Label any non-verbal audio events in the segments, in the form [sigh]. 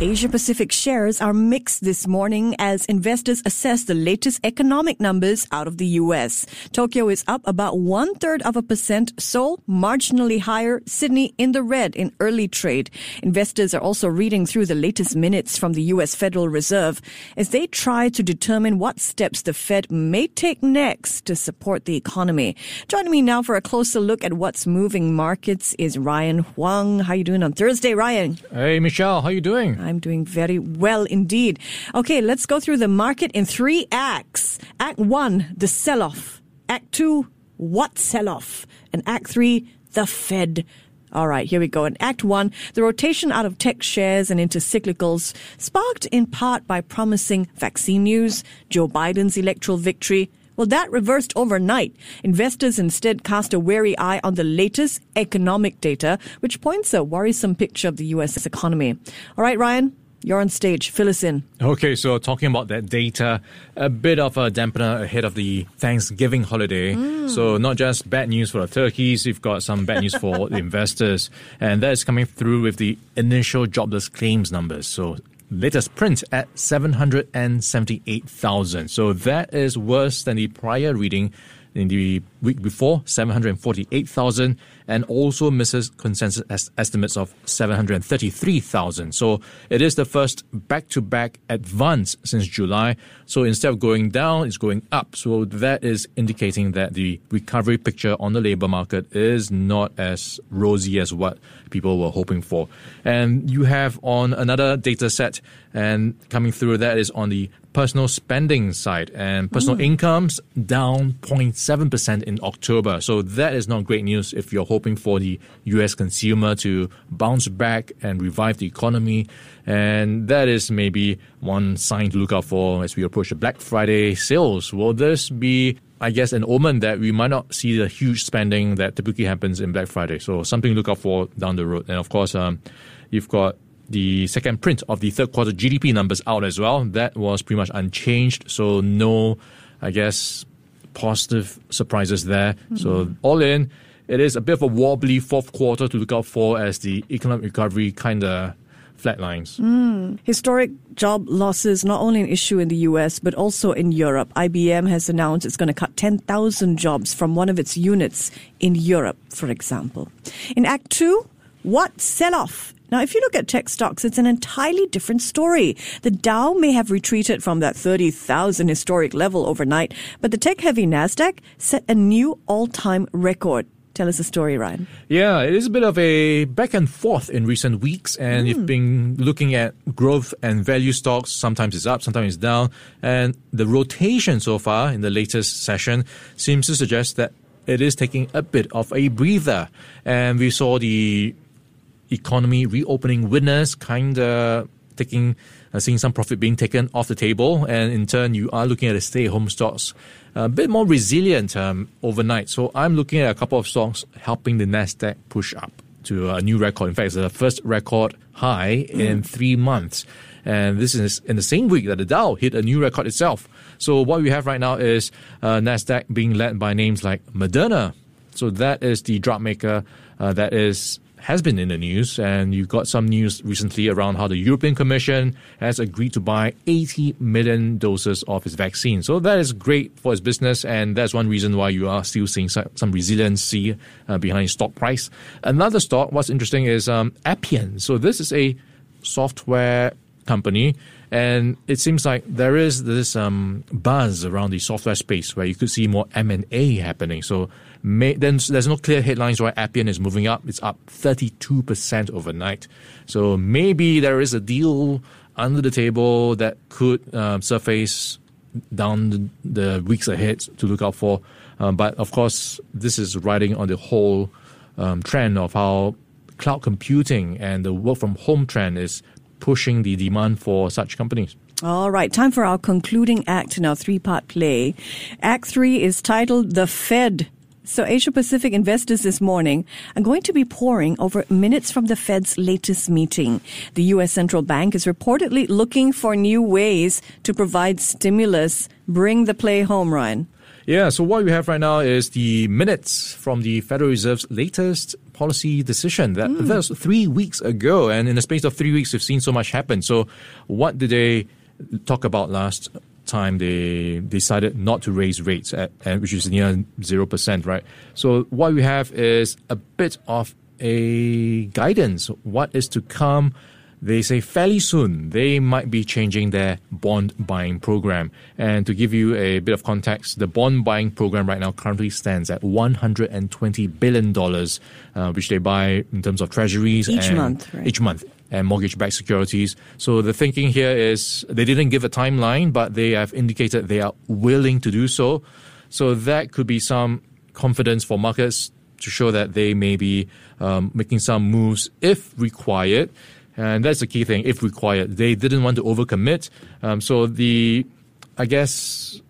Asia Pacific shares are mixed this morning as investors assess the latest economic numbers out of the US. Tokyo is up about one third of a percent, Seoul marginally higher, Sydney in the red in early trade. Investors are also reading through the latest minutes from the US Federal Reserve as they try to determine what steps the Fed may take next to support the economy. Joining me now for a closer look at what's moving markets is Ryan Huang. How are you doing on Thursday, Ryan? Hey, Michelle, how are you doing? I'm doing very well indeed. Okay, let's go through the market in three acts. Act one, the sell off. Act two, what sell off? And act three, the Fed. All right, here we go. In Act One, the rotation out of tech shares and into cyclicals, sparked in part by promising vaccine news, Joe Biden's electoral victory, well, that reversed overnight. Investors instead cast a wary eye on the latest economic data, which points a worrisome picture of the U.S. economy. All right, Ryan, you're on stage. Fill us in. Okay, so talking about that data, a bit of a dampener ahead of the Thanksgiving holiday. Mm. So not just bad news for the turkeys, you've got some bad news for [laughs] the investors, and that is coming through with the initial jobless claims numbers. So latest print at 778,000. So that is worse than the prior reading in the week before, 748,000 and also misses consensus estimates of 733,000. So it is the first back to back advance since July. So instead of going down, it's going up. So that is indicating that the recovery picture on the labor market is not as rosy as what people were hoping for. And you have on another data set and coming through that is on the personal spending side and personal mm. incomes down 0.7% in October. So that is not great news if you're hoping for the US consumer to bounce back and revive the economy. And that is maybe one sign to look out for as we approach the Black Friday sales. Will this be I guess, an omen that we might not see the huge spending that typically happens in Black Friday. So something to look out for down the road. And of course, um, you've got the second print of the third quarter GDP numbers out as well. That was pretty much unchanged. So no, I guess, positive surprises there. Mm-hmm. So all in, it is a bit of a wobbly fourth quarter to look out for as the economic recovery kind of flatlines. Mm. Historic job losses, not only an issue in the US, but also in Europe. IBM has announced it's going to cut 10,000 jobs from one of its units in Europe, for example. In Act 2, what sell off now, if you look at tech stocks, it's an entirely different story. The Dow may have retreated from that 30,000 historic level overnight, but the tech heavy NASDAQ set a new all time record. Tell us the story, Ryan. Yeah, it is a bit of a back and forth in recent weeks, and mm. you've been looking at growth and value stocks. Sometimes it's up, sometimes it's down, and the rotation so far in the latest session seems to suggest that it is taking a bit of a breather. And we saw the economy reopening winners kind of taking uh, seeing some profit being taken off the table and in turn you are looking at the stay-at-home stocks a bit more resilient um, overnight so i'm looking at a couple of stocks helping the nasdaq push up to a new record in fact it's the first record high mm. in three months and this is in the same week that the Dow hit a new record itself. So what we have right now is uh, Nasdaq being led by names like Moderna. So that is the drug maker uh, that is has been in the news, and you've got some news recently around how the European Commission has agreed to buy 80 million doses of its vaccine. So that is great for its business, and that's one reason why you are still seeing some resiliency uh, behind stock price. Another stock, what's interesting is um, Appian. So this is a software company and it seems like there is this um, buzz around the software space where you could see more M&A happening. So may, then there's no clear headlines why Appian is moving up. It's up 32% overnight. So maybe there is a deal under the table that could uh, surface down the, the, weeks ahead to look out for. Um, but of course, this is riding on the whole um, trend of how cloud computing and the work from home trend is pushing the demand for such companies. All right, time for our concluding act in our three part play. Act three is titled The Fed So Asia Pacific investors this morning are going to be poring over minutes from the Fed's latest meeting. The U.S. Central Bank is reportedly looking for new ways to provide stimulus. Bring the play home, Ryan. Yeah, so what we have right now is the minutes from the Federal Reserve's latest policy decision. That, mm. that was three weeks ago, and in the space of three weeks, we've seen so much happen. So, what did they talk about last time they decided not to raise rates, at, at, which is near 0%, right? So what we have is a bit of a guidance. What is to come? They say fairly soon they might be changing their bond buying program. And to give you a bit of context, the bond buying program right now currently stands at $120 billion, uh, which they buy in terms of treasuries. Each month, right? Each month and mortgage-backed securities. So the thinking here is they didn't give a timeline, but they have indicated they are willing to do so. So that could be some confidence for markets to show that they may be um, making some moves if required. And that's the key thing, if required. They didn't want to overcommit. Um, so the, I guess,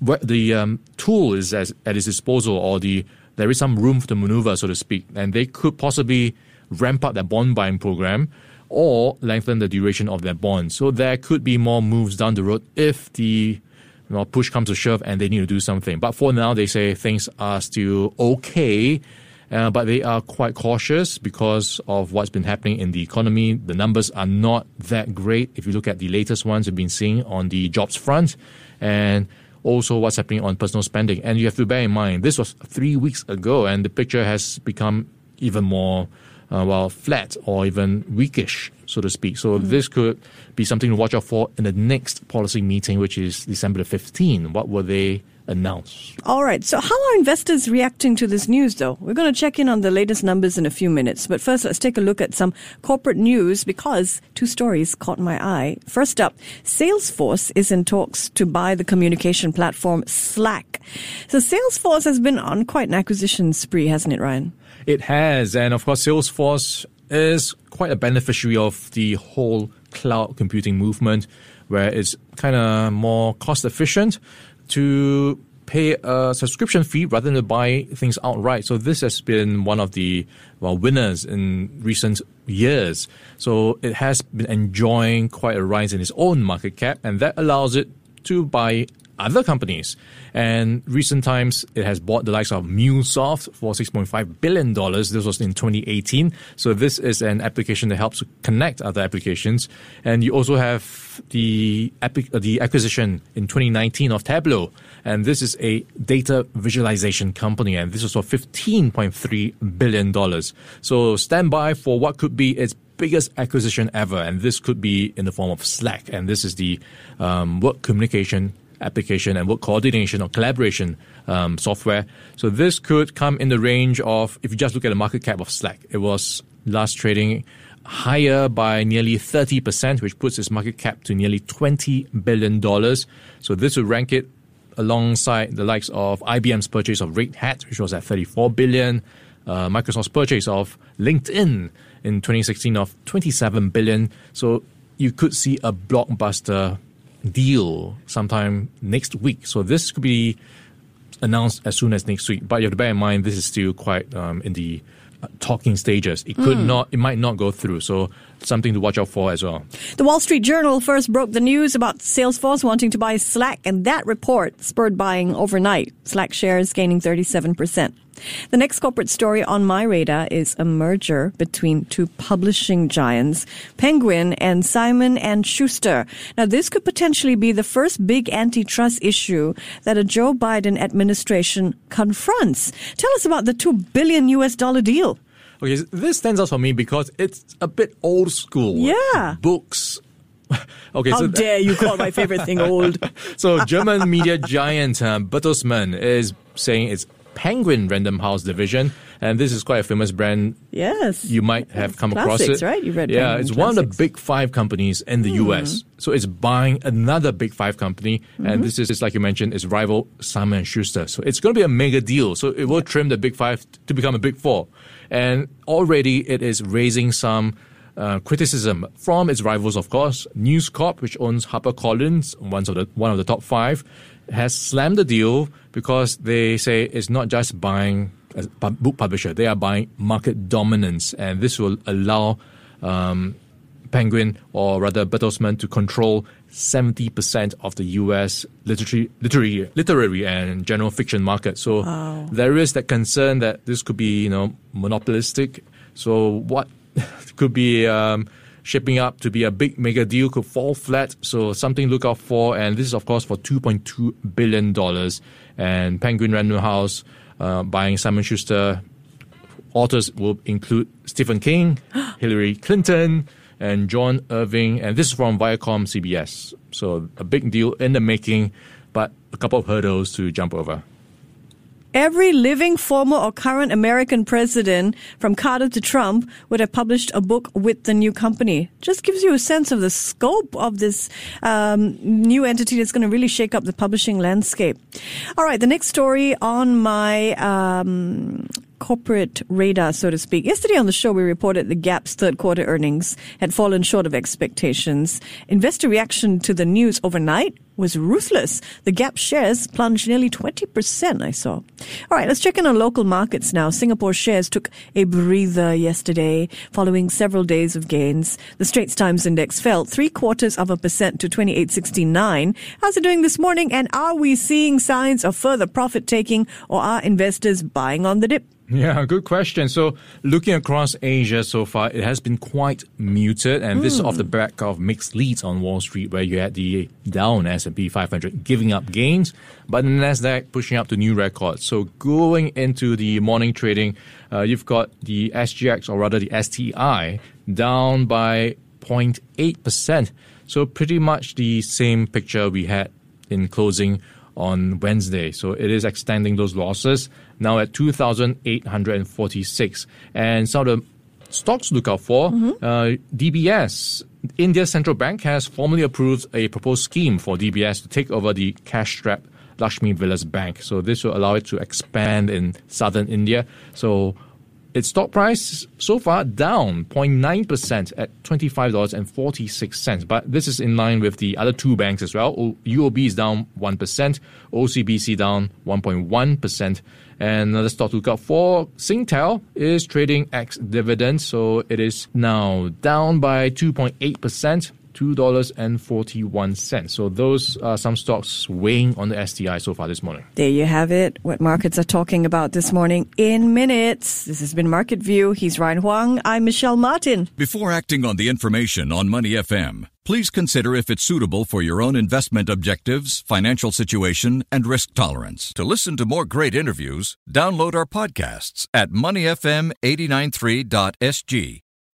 the um, tool is as, at its disposal or the, there is some room to maneuver, so to speak. And they could possibly ramp up their bond buying program or lengthen the duration of their bond. So there could be more moves down the road if the you know, push comes to shove and they need to do something. But for now, they say things are still okay. Uh, but they are quite cautious because of what's been happening in the economy. The numbers are not that great. If you look at the latest ones we've been seeing on the jobs front and also what's happening on personal spending. And you have to bear in mind, this was three weeks ago and the picture has become even more uh, well, flat or even weakish, so to speak. So mm this could be something to watch out for in the next policy meeting, which is December the 15th. What will they announce? All right. So how are investors reacting to this news, though? We're going to check in on the latest numbers in a few minutes. But first, let's take a look at some corporate news because two stories caught my eye. First up, Salesforce is in talks to buy the communication platform Slack. So Salesforce has been on quite an acquisition spree, hasn't it, Ryan? It has. And of course, Salesforce is quite a beneficiary of the whole cloud computing movement, where it's kind of more cost efficient to pay a subscription fee rather than buy things outright. So this has been one of the well winners in recent years. So it has been enjoying quite a rise in its own market cap, and that allows it to buy other companies. And recent times, it has bought the likes of MuleSoft for $6.5 billion. This was in 2018. So this is an application that helps connect other applications. And you also have the, the acquisition in 2019 of Tableau. And this is a data visualization company. And this was for $15.3 billion. So stand by for what could be its biggest acquisition ever, and this could be in the form of Slack, and this is the um, work communication application and work coordination or collaboration um, software. So this could come in the range of, if you just look at the market cap of Slack, it was last trading higher by nearly 30%, which puts its market cap to nearly $20 billion. So this would rank it alongside the likes of IBM's purchase of Red Hat, which was at 34 billion, uh, Microsoft's purchase of LinkedIn in 2016 of 27 billion. So you could see a blockbuster deal sometime next week. So this could be announced as soon as next week. But you have to bear in mind this is still quite um, in the uh, talking stages. It could mm. not, it might not go through. So something to watch out for as well. The Wall Street Journal first broke the news about Salesforce wanting to buy Slack, and that report spurred buying overnight. Slack shares gaining 37%. The next corporate story on my radar is a merger between two publishing giants, Penguin and Simon and Schuster. Now, this could potentially be the first big antitrust issue that a Joe Biden administration confronts. Tell us about the 2 billion US dollar deal. Okay, this stands out for me because it's a bit old school. Yeah. Books [laughs] okay, How so dare you call my favorite thing old? [laughs] so German media giant uh, Bertelsmann is saying it's Penguin Random House division, and this is quite a famous brand. Yes, you might have come classics, across it. Right, you read. Yeah, Penguin it's classics. one of the big five companies in the mm. U.S. So it's buying another big five company, mm-hmm. and this is like you mentioned, its rival Simon Schuster. So it's going to be a mega deal. So it will trim the big five to become a big four, and already it is raising some uh, criticism from its rivals, of course. News Corp, which owns HarperCollins, one of the one of the top five, has slammed the deal because they say it's not just buying a book publisher; they are buying market dominance, and this will allow. Um, Penguin, or rather Bertelsmann, to control 70% of the US literary, literary, literary and general fiction market. So wow. there is that concern that this could be, you know, monopolistic. So what could be um, shaping up to be a big mega deal could fall flat. So something to look out for. And this is, of course, for $2.2 billion. And Penguin Random House uh, buying Simon Schuster. Authors will include Stephen King, [gasps] Hillary Clinton, and John Irving. And this is from Viacom CBS. So a big deal in the making, but a couple of hurdles to jump over. Every living former or current American president, from Carter to Trump, would have published a book with the new company. Just gives you a sense of the scope of this um, new entity that's going to really shake up the publishing landscape. All right, the next story on my um, corporate radar, so to speak. Yesterday on the show, we reported the Gap's third quarter earnings had fallen short of expectations. Investor reaction to the news overnight was ruthless. The Gap shares plunged nearly 20%, I saw. All right, let's check in on local markets now. Singapore shares took a breather yesterday following several days of gains. The Straits Times Index fell three quarters of a percent to 2869. How's it doing this morning? And are we seeing signs of further profit taking or are investors buying on the dip? Yeah, good question. So, looking across Asia so far, it has been quite muted, and mm. this is off the hmm. back of mixed leads on Wall Street, where you had the Dow S&P 500 giving up gains, but the Nasdaq pushing up to new records. So, going into the morning trading, uh, you've got the SGX, or rather the STI, down by 0.8 percent. So, pretty much the same picture we had in closing on Wednesday. So it is extending those losses now at 2,846. And some of the stocks to look out for, mm-hmm. uh, DBS, India's central bank has formally approved a proposed scheme for DBS to take over the cash-strapped Lakshmi Vilas Bank. So this will allow it to expand in southern India. So its stock price so far down 0.9% at $25.46. But this is in line with the other two banks as well. UOB is down 1%, OCBC down 1.1%. And another stock to look out for, Singtel is trading ex dividend, so it is now down by 2.8%. $2.41. So those are some stocks weighing on the STI so far this morning. There you have it. What markets are talking about this morning in minutes. This has been Market View. He's Ryan Huang. I'm Michelle Martin. Before acting on the information on Money FM, please consider if it's suitable for your own investment objectives, financial situation, and risk tolerance. To listen to more great interviews, download our podcasts at moneyfm893.sg